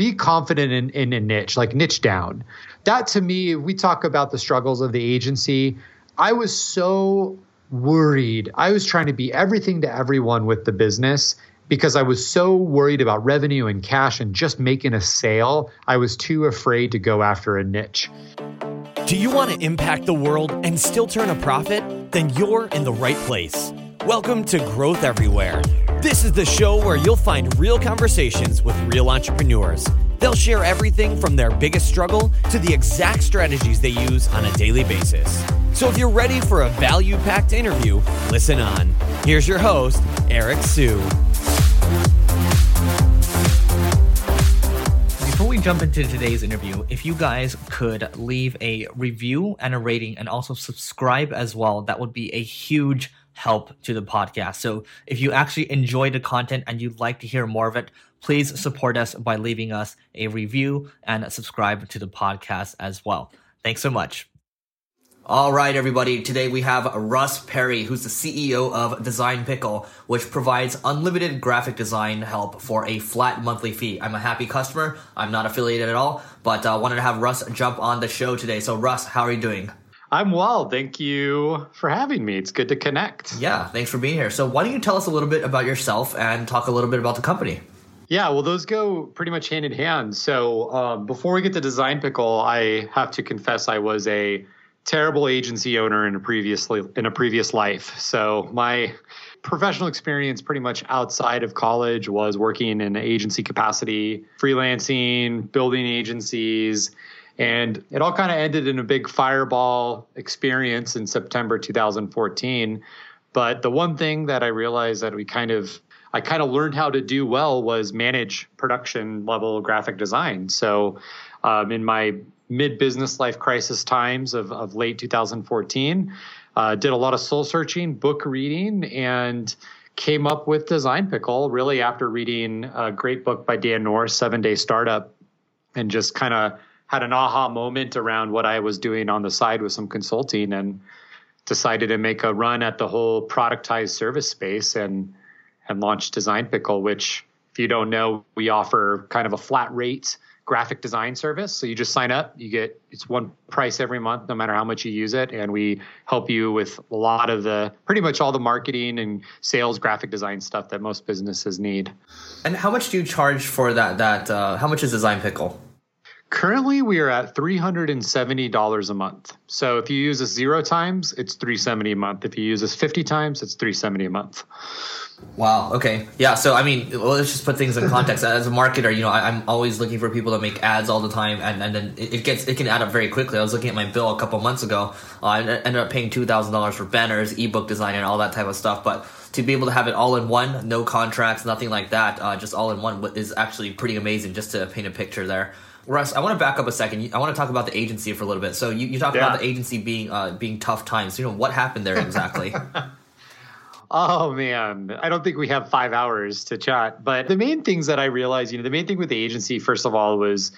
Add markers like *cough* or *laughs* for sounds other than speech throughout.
be confident in, in a niche, like niche down. That to me, we talk about the struggles of the agency. I was so worried. I was trying to be everything to everyone with the business because I was so worried about revenue and cash and just making a sale. I was too afraid to go after a niche. Do you want to impact the world and still turn a profit? Then you're in the right place. Welcome to Growth Everywhere. This is the show where you'll find real conversations with real entrepreneurs. They'll share everything from their biggest struggle to the exact strategies they use on a daily basis. So if you're ready for a value packed interview, listen on. Here's your host, Eric Siu. Before we jump into today's interview, if you guys could leave a review and a rating and also subscribe as well, that would be a huge help to the podcast. So if you actually enjoy the content and you'd like to hear more of it, please support us by leaving us a review and subscribe to the podcast as well. Thanks so much. All right, everybody. Today we have Russ Perry, who's the CEO of Design Pickle, which provides unlimited graphic design help for a flat monthly fee. I'm a happy customer. I'm not affiliated at all, but I uh, wanted to have Russ jump on the show today. So, Russ, how are you doing? I'm well. Thank you for having me. It's good to connect. Yeah, thanks for being here. So, why don't you tell us a little bit about yourself and talk a little bit about the company? Yeah, well, those go pretty much hand in hand. So, um, before we get to Design Pickle, I have to confess I was a terrible agency owner in a previously in a previous life. So my professional experience pretty much outside of college was working in agency capacity, freelancing, building agencies, and it all kind of ended in a big fireball experience in September 2014. But the one thing that I realized that we kind of I kind of learned how to do well was manage production level graphic design. So um, in my mid business life crisis times of, of late 2014. Uh, did a lot of soul searching, book reading, and came up with Design Pickle really after reading a great book by Dan Norris, Seven Day Startup, and just kind of had an aha moment around what I was doing on the side with some consulting and decided to make a run at the whole productized service space and and launched Design Pickle, which if you don't know, we offer kind of a flat rate graphic design service. So you just sign up, you get it's one price every month, no matter how much you use it, and we help you with a lot of the pretty much all the marketing and sales graphic design stuff that most businesses need. And how much do you charge for that? That uh, how much is Design Pickle? Currently, we are at three hundred and seventy dollars a month. So if you use us zero times, it's three seventy a month. If you use us fifty times, it's three seventy a month. Wow. Okay. Yeah. So I mean, let's just put things in context. As a marketer, you know, I, am always looking for people to make ads all the time, and, and then it, gets it can add up very quickly. I was looking at my bill a couple months ago. Uh, I ended up paying two thousand dollars for banners, ebook design, and all that type of stuff. But to be able to have it all in one, no contracts, nothing like that, uh, just all in one is actually pretty amazing. Just to paint a picture there. Russ, I want to back up a second. I want to talk about the agency for a little bit. So you, you talked yeah. about the agency being uh, being tough times. You know what happened there exactly? *laughs* Oh man, I don't think we have five hours to chat. But the main things that I realized, you know, the main thing with the agency, first of all, was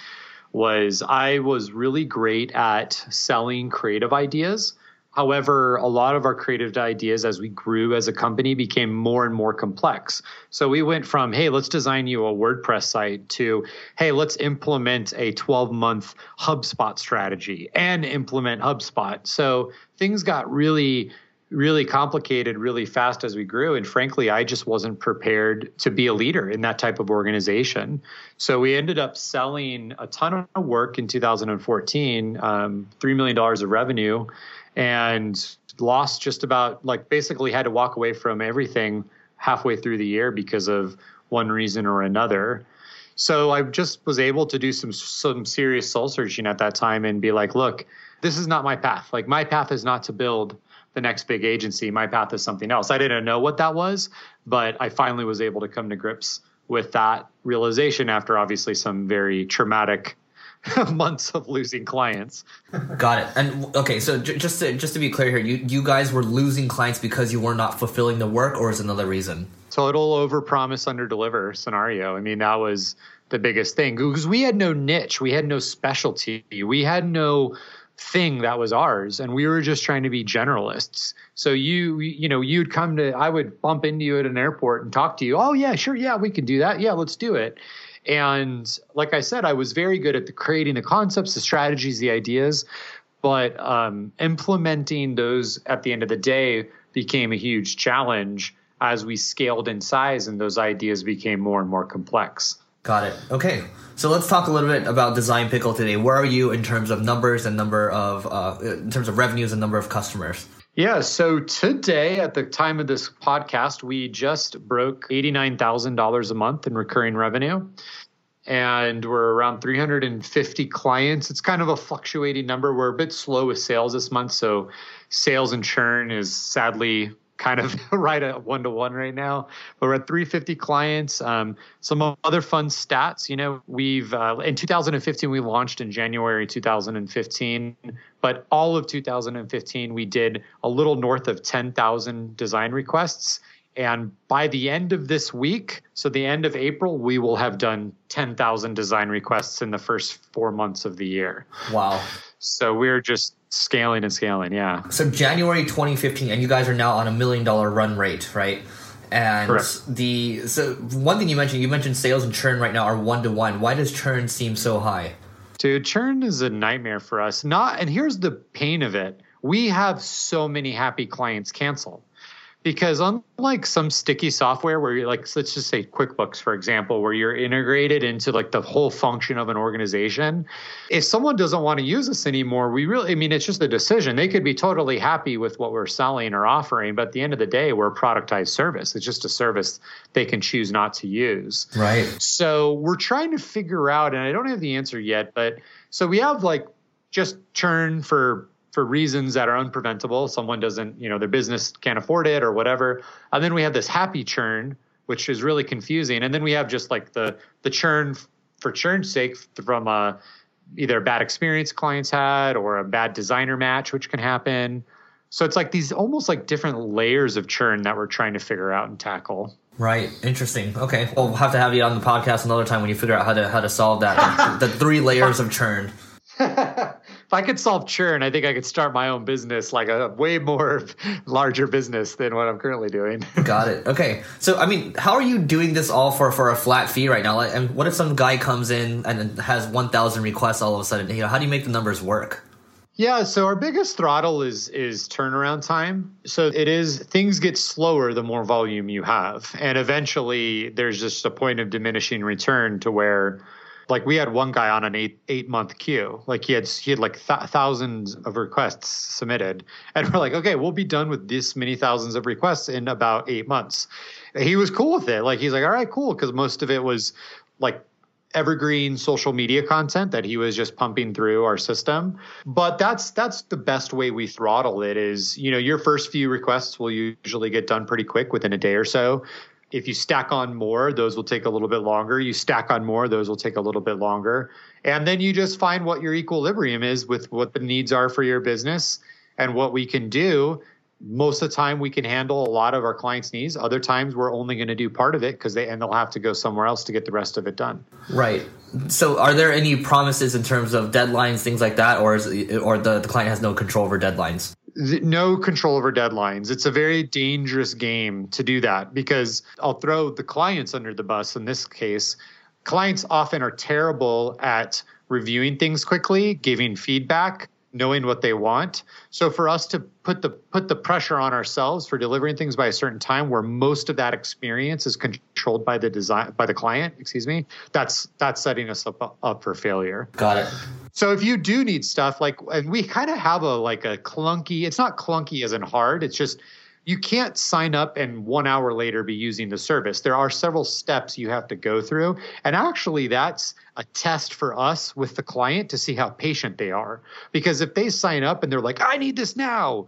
was I was really great at selling creative ideas. However, a lot of our creative ideas as we grew as a company became more and more complex. So we went from, hey, let's design you a WordPress site to, hey, let's implement a 12 month HubSpot strategy and implement HubSpot. So things got really really complicated really fast as we grew. And frankly, I just wasn't prepared to be a leader in that type of organization. So we ended up selling a ton of work in 2014, um, $3 million of revenue, and lost just about like basically had to walk away from everything halfway through the year because of one reason or another. So I just was able to do some some serious soul searching at that time and be like, look, this is not my path. Like my path is not to build the next big agency. My path is something else. I didn't know what that was, but I finally was able to come to grips with that realization after obviously some very traumatic *laughs* months of losing clients. Got it. And okay, so j- just to, just to be clear here, you you guys were losing clients because you were not fulfilling the work, or is another reason? Total over promise under deliver scenario. I mean, that was the biggest thing because we had no niche, we had no specialty, we had no thing that was ours and we were just trying to be generalists so you you know you'd come to i would bump into you at an airport and talk to you oh yeah sure yeah we can do that yeah let's do it And like I said, I was very good at the creating the concepts, the strategies, the ideas, but um, implementing those at the end of the day became a huge challenge as we scaled in size and those ideas became more and more complex. Got it. Okay. So let's talk a little bit about Design Pickle today. Where are you in terms of numbers and number of, uh, in terms of revenues and number of customers? Yeah. So today, at the time of this podcast, we just broke $89,000 a month in recurring revenue. And we're around 350 clients. It's kind of a fluctuating number. We're a bit slow with sales this month. So sales and churn is sadly kind of *laughs* right at one to one right now. But we're at 350 clients. Um, some other fun stats, you know, we've uh, in 2015 we launched in January 2015, but all of 2015 we did a little north of 10,000 design requests. And by the end of this week, so the end of April, we will have done 10,000 design requests in the first four months of the year. Wow. So we're just scaling and scaling. Yeah. So January 2015, and you guys are now on a million dollar run rate, right? And Correct. the so one thing you mentioned, you mentioned sales and churn right now are one to one. Why does churn seem so high? Dude, churn is a nightmare for us. Not, and here's the pain of it: we have so many happy clients cancel because unlike some sticky software where you're like let's just say quickbooks for example where you're integrated into like the whole function of an organization if someone doesn't want to use this anymore we really i mean it's just a decision. They could be totally happy with what we're selling or offering but at the end of the day we're a productized service. It's just a service they can choose not to use. Right. So we're trying to figure out and i don't have the answer yet but so we have like just churn for for reasons that are unpreventable. Someone doesn't, you know, their business can't afford it or whatever. And then we have this happy churn, which is really confusing. And then we have just like the the churn for churn's sake from a uh, either a bad experience clients had or a bad designer match, which can happen. So it's like these almost like different layers of churn that we're trying to figure out and tackle. Right. Interesting. Okay. Well, we'll have to have you on the podcast another time when you figure out how to how to solve that. the, the three layers of churn. *laughs* if I could solve churn, I think I could start my own business, like a way more *laughs* larger business than what I'm currently doing. *laughs* Got it. Okay. So, I mean, how are you doing this all for for a flat fee right now? Like, and what if some guy comes in and has 1,000 requests all of a sudden? You know, how do you make the numbers work? Yeah, so our biggest throttle is is turnaround time. So it is things get slower the more volume you have, and eventually there's just a point of diminishing return to where like we had one guy on an eight eight month queue. Like he had he had like th- thousands of requests submitted. And we're like okay we'll be done with this many thousands of requests in about eight months. He was cool with it. Like he's like all right cool. Because most of it was like evergreen social media content that he was just pumping through our system. But that's that's the best way we throttle it is you know your first few requests will usually get done pretty quick within a day or so if you stack on more, those will take a little bit longer. You stack on more, those will take a little bit longer. And then you just find what your equilibrium is with what the needs are for your business and what we can do. Most of the time, we can handle a lot of our clients' needs. Other times, we're only going to do part of it because they and they'll have to go somewhere else to get the rest of it done. Right. So, are there any promises in terms of deadlines, things like that, or is or the, the client has no control over deadlines? No control over deadlines. It's a very dangerous game to do that because I'll throw the clients under the bus in this case. Clients often are terrible at reviewing things quickly, giving feedback, knowing what they want. So for us to put the put the pressure on ourselves for delivering things by a certain time where most of that experience is controlled by the design by the client, excuse me, that's that's setting us up up for failure. Got it. So if you do need stuff like and we kind of have a like a clunky, it's not clunky as in hard, it's just you can't sign up and one hour later be using the service. There are several steps you have to go through. And actually, that's a test for us with the client to see how patient they are. Because if they sign up and they're like, I need this now,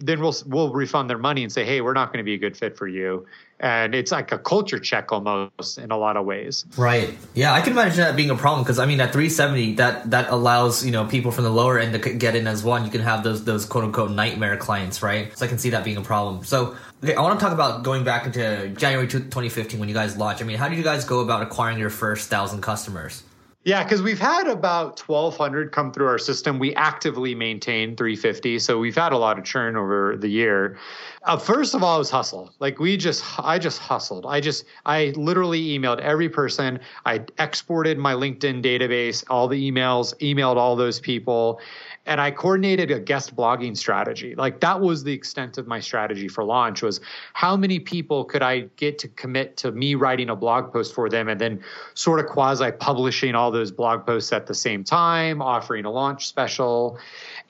then we'll we'll refund their money and say, hey, we're not going to be a good fit for you. And it's like a culture check almost in a lot of ways. Right. Yeah, I can imagine that being a problem because I mean, at 370, that that allows you know people from the lower end to get in as one. You can have those those quote unquote nightmare clients, right? So I can see that being a problem. So okay, I want to talk about going back into January 2015 when you guys launched. I mean, how did you guys go about acquiring your first thousand customers? Yeah, because we've had about 1,200 come through our system. We actively maintain 350, so we've had a lot of churn over the year. Uh, first of all, it was hustle. Like we just, I just hustled. I just, I literally emailed every person. I exported my LinkedIn database, all the emails, emailed all those people, and I coordinated a guest blogging strategy. Like that was the extent of my strategy for launch was how many people could I get to commit to me writing a blog post for them and then sort of quasi publishing all those blog posts at the same time, offering a launch special.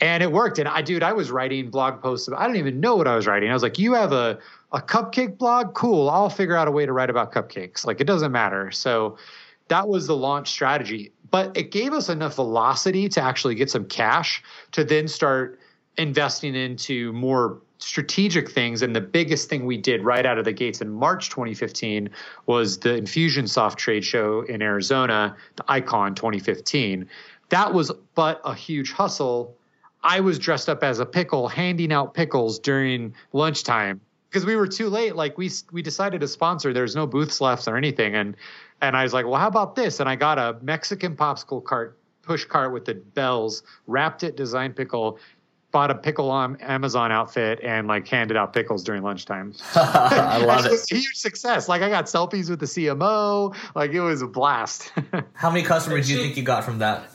And it worked. And I dude, I was writing blog posts. I don't even know what I was writing. I was like, "You have a a cupcake blog? Cool. I'll figure out a way to write about cupcakes." Like it doesn't matter. So that was the launch strategy but it gave us enough velocity to actually get some cash to then start investing into more strategic things. And the biggest thing we did right out of the gates in March 2015 was the Infusionsoft trade show in Arizona, the Icon 2015. That was but a huge hustle. I was dressed up as a pickle, handing out pickles during lunchtime because we were too late. Like we we decided to sponsor. There's no booths left or anything, and and I was like, well, how about this? And I got a Mexican popsicle cart, push cart with the bells, wrapped it design pickle, bought a pickle on Amazon outfit, and like handed out pickles during lunchtime. *laughs* *laughs* I love it. it huge success. Like I got selfies with the CMO. Like it was a blast. *laughs* how many customers do you think you got from that?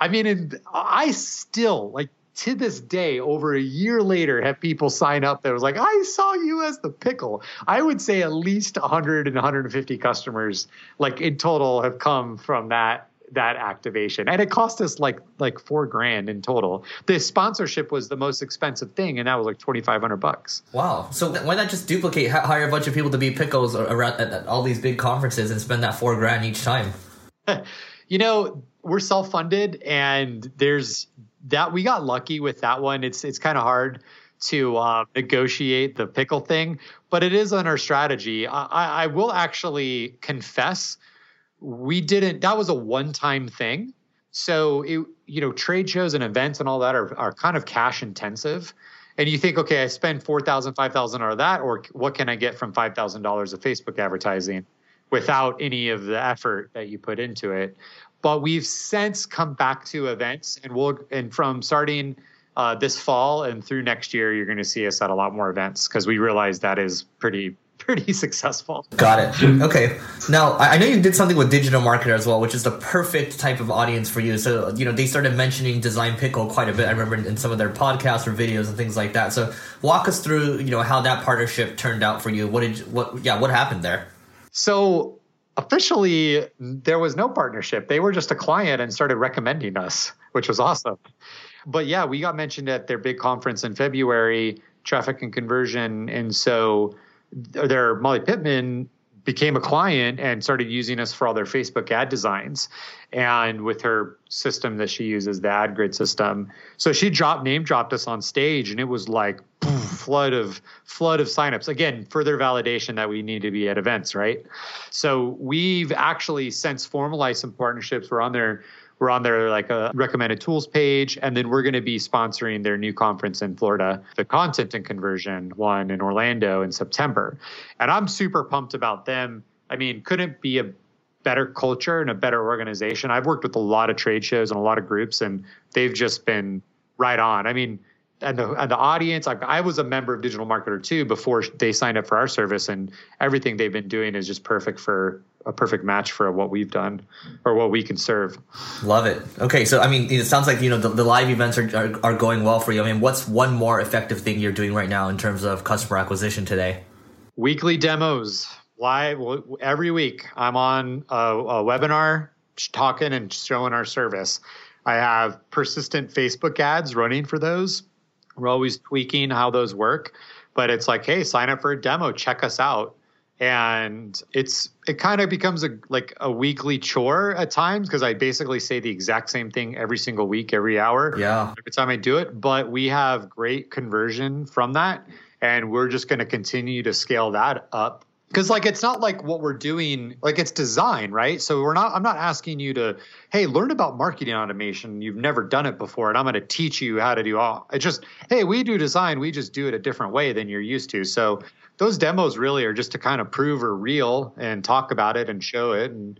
I mean, I still like to this day, over a year later, have people sign up that was like, I saw you as the pickle. I would say at least 100 and 150 customers, like in total, have come from that that activation. And it cost us like like four grand in total. The sponsorship was the most expensive thing and that was like 2500 bucks. Wow. So why not just duplicate hire a bunch of people to be pickles around at all these big conferences and spend that four grand each time? *laughs* You know we're self-funded and there's that we got lucky with that one. It's it's kind of hard to uh, negotiate the pickle thing, but it is on our strategy. I, I will actually confess, we didn't. That was a one-time thing. So it, you know, trade shows and events and all that are are kind of cash intensive. And you think, okay, I spend four thousand, five thousand of that, or what can I get from five thousand dollars of Facebook advertising without any of the effort that you put into it? But we've since come back to events and we'll and from starting uh, this fall and through next year you're going to see us at a lot more events because we realize that is pretty *laughs* pretty successful. Got it. Okay. Now i know you did something with digital marketer as well which is the perfect type of audience for you. So you know they started mentioning design pickle quite a bit i remember in some of their podcasts or videos and things like that. So walk us through you know how that partnership turned out for you. What did what yeah what happened there? So officially there was no partnership. They were just a client and started recommending us, which was awesome. But yeah, we got mentioned at their big conference in February, traffic and conversion, and so their Molly Pittman became a client and started using us for all their Facebook ad designs. And with her system that she uses, the ad grid system. So she dropped name dropped us on stage and it was like flood of flood of signups. Again, further validation that we need to be at events, right? So we've actually since formalized some partnerships. We're on their we're on their like a recommended tools page and then we're going to be sponsoring their new conference in florida the content and conversion one in orlando in september and i'm super pumped about them i mean couldn't be a better culture and a better organization i've worked with a lot of trade shows and a lot of groups and they've just been right on i mean and the, and the audience I, I was a member of digital marketer too before they signed up for our service and everything they've been doing is just perfect for a perfect match for what we've done or what we can serve. Love it. Okay, so I mean, it sounds like you know the, the live events are, are, are going well for you. I mean, what's one more effective thing you're doing right now in terms of customer acquisition today? Weekly demos, live every week. I'm on a, a webinar talking and showing our service. I have persistent Facebook ads running for those. We're always tweaking how those work, but it's like, hey, sign up for a demo, check us out and it's it kind of becomes a like a weekly chore at times because I basically say the exact same thing every single week, every hour. Yeah. Every time I do it, but we have great conversion from that, and we're just going to continue to scale that up because like it's not like what we're doing like it's design right so we're not i'm not asking you to hey learn about marketing automation you've never done it before and i'm going to teach you how to do all it's just hey we do design we just do it a different way than you're used to so those demos really are just to kind of prove we're real and talk about it and show it and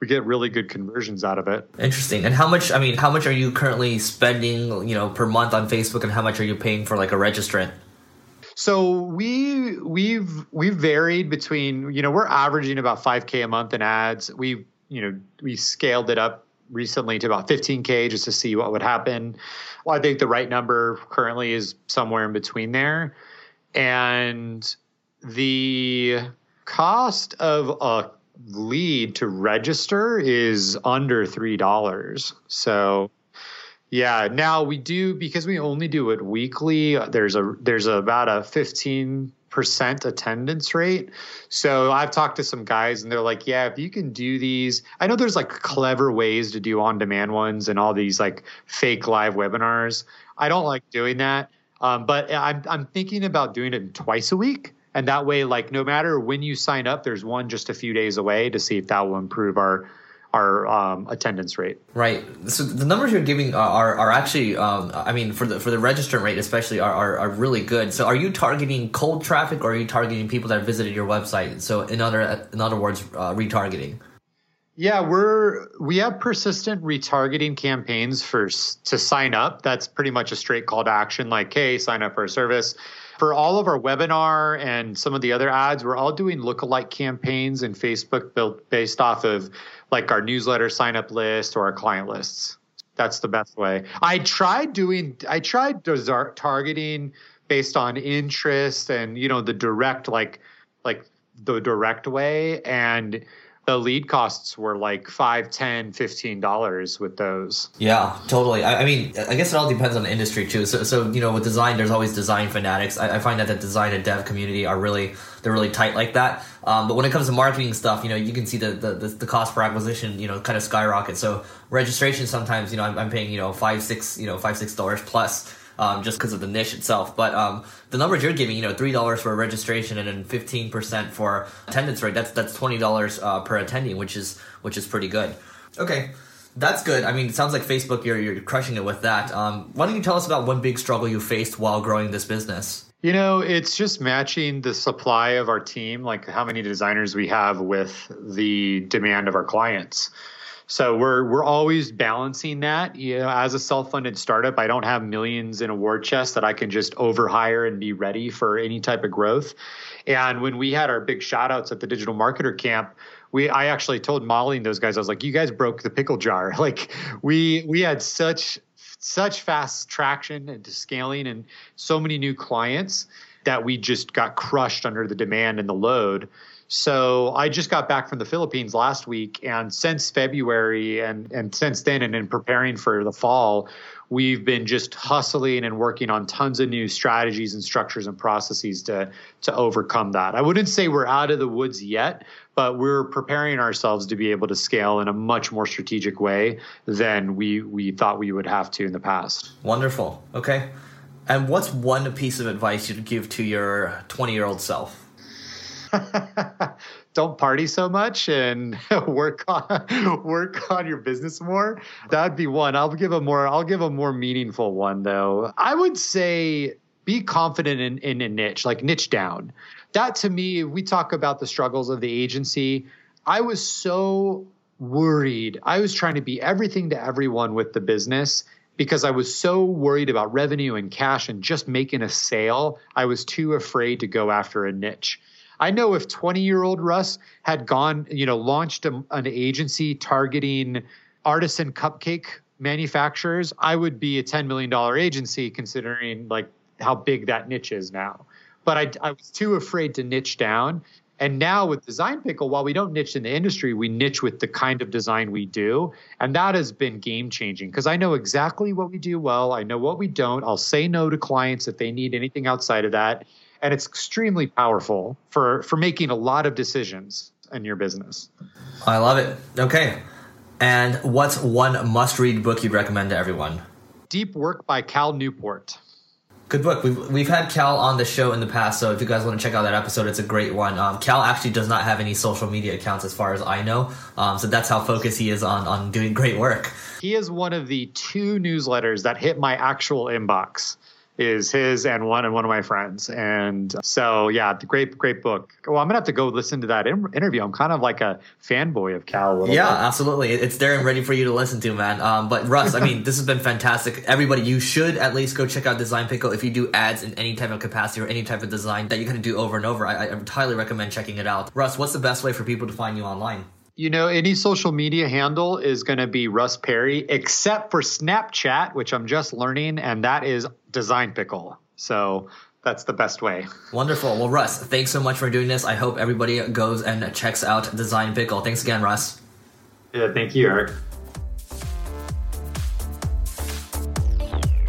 we get really good conversions out of it. Interesting. And how much? I mean, how much are you currently spending, you know, per month on Facebook, and how much are you paying for like a registrant? So we we've we've varied between you know we're averaging about 5k a month in ads. We you know we scaled it up recently to about 15k just to see what would happen. Well, I think the right number currently is somewhere in between there, and the cost of a lead to register is under three dollars. So yeah, now we do because we only do it weekly. There's a there's about a 15 percent attendance rate. So I've talked to some guys and they're like, yeah, if you can do these, I know there's like clever ways to do on demand ones and all these like fake live webinars. I don't like doing that. Um, but I'm I'm thinking about doing it twice a week. And that way, like no matter when you sign up, there's one just a few days away to see if that will improve our our um, attendance rate. Right. So the numbers you're giving are are actually, um, I mean, for the for the registrant rate especially, are, are, are really good. So are you targeting cold traffic, or are you targeting people that visited your website? So in other in other words, uh, retargeting. Yeah, we're we have persistent retargeting campaigns for to sign up. That's pretty much a straight call to action, like, hey, sign up for a service for all of our webinar and some of the other ads, we're all doing lookalike campaigns in Facebook built based off of like our newsletter sign up list or our client lists. That's the best way. I tried doing, I tried targeting based on interest and, you know, the direct, like, like the direct way. And the lead costs were like five, ten, fifteen dollars with those. Yeah, totally. I, I, mean, I guess it all depends on the industry too. So, so you know, with design, there's always design fanatics. I, I find that the design and dev community are really they're really tight like that. Um, but when it comes to marketing stuff, you know, you can see the, the, the cost per acquisition, you know, kind of skyrocket. So registration sometimes, you know, I'm, I'm paying, you know, five, six, you know, five, six dollars plus um, just because of the niche itself. But um, the numbers you're giving, you know, three dollars for a registration and then fifteen percent for attendance rate. That's that's twenty dollars uh, per attendee, which is which is pretty good. Okay. That's good. I mean, it sounds like Facebook, you're, you're crushing it with that. Um, why don't you tell us about one big struggle you faced while growing this business? You know, it's just matching the supply of our team, like how many designers we have with the demand of our clients. So we're we're always balancing that. You know, as a self-funded startup, I don't have millions in a war chest that I can just overhire and be ready for any type of growth. And when we had our big shout outs at the digital marketer camp, we I actually told Molly and those guys, I was like, you guys broke the pickle jar. *laughs* Like we we had such such fast traction and scaling and so many new clients that we just got crushed under the demand and the load. So I just got back from the Philippines last week, and since February and and since then, and in preparing for the fall, we've been just hustling and working on tons of new strategies and structures and processes to to overcome that. I wouldn't say we're out of the woods yet, but we're preparing ourselves to be able to scale in a much more strategic way than we we thought we would have to in the past. Wonderful. Okay. And what's one piece of advice you'd give to your 20 year old self? *laughs* don't party so much and *laughs* work on work on your business more. That'd be one. I'll give a more I'll give a more meaningful one though. I would say be confident in, in a niche, like niche down. That to me, we talk about the struggles of the agency. I was so worried. I was trying to be everything to everyone with the business because I was so worried about revenue and cash and just making a sale. I was too afraid to go after a niche. I know if 20 year old Russ had gone, you know, launched a, an agency targeting artisan cupcake manufacturers, I would be a $10 million agency considering like how big that niche is now. But I, I was too afraid to niche down. And now with Design Pickle, while we don't niche in the industry, we niche with the kind of design we do. And that has been game changing because I know exactly what we do well. I know what we don't. I'll say no to clients if they need anything outside of that and it's extremely powerful for for making a lot of decisions in your business. I love it. Okay. And what's one must-read book you'd recommend to everyone? Deep Work by Cal Newport. Good book. We've, we've had Cal on the show in the past, so if you guys want to check out that episode, it's a great one. Um, Cal actually does not have any social media accounts as far as I know, um, so that's how focused he is on, on doing great work. He is one of the two newsletters that hit my actual inbox is his and one and one of my friends. And so, yeah, the great, great book. Well, I'm gonna have to go listen to that interview. I'm kind of like a fanboy of Cal. yeah, bit. absolutely. It's there and ready for you to listen to, man. Um, but Russ, I mean, *laughs* this has been fantastic. Everybody, you should at least go check out Design Pickle if you do ads in any type of capacity or any type of design that you're gonna do over and over. I, I highly recommend checking it out. Russ, what's the best way for people to find you online? you know, any social media handle is going to be Russ Perry, except for Snapchat, which I'm just learning, and that is Design Pickle. So that's the best way. Wonderful. Well, Russ, thanks so much for doing this. I hope everybody goes and checks out Design Pickle. Thanks again, Russ. Yeah, thank you, Eric.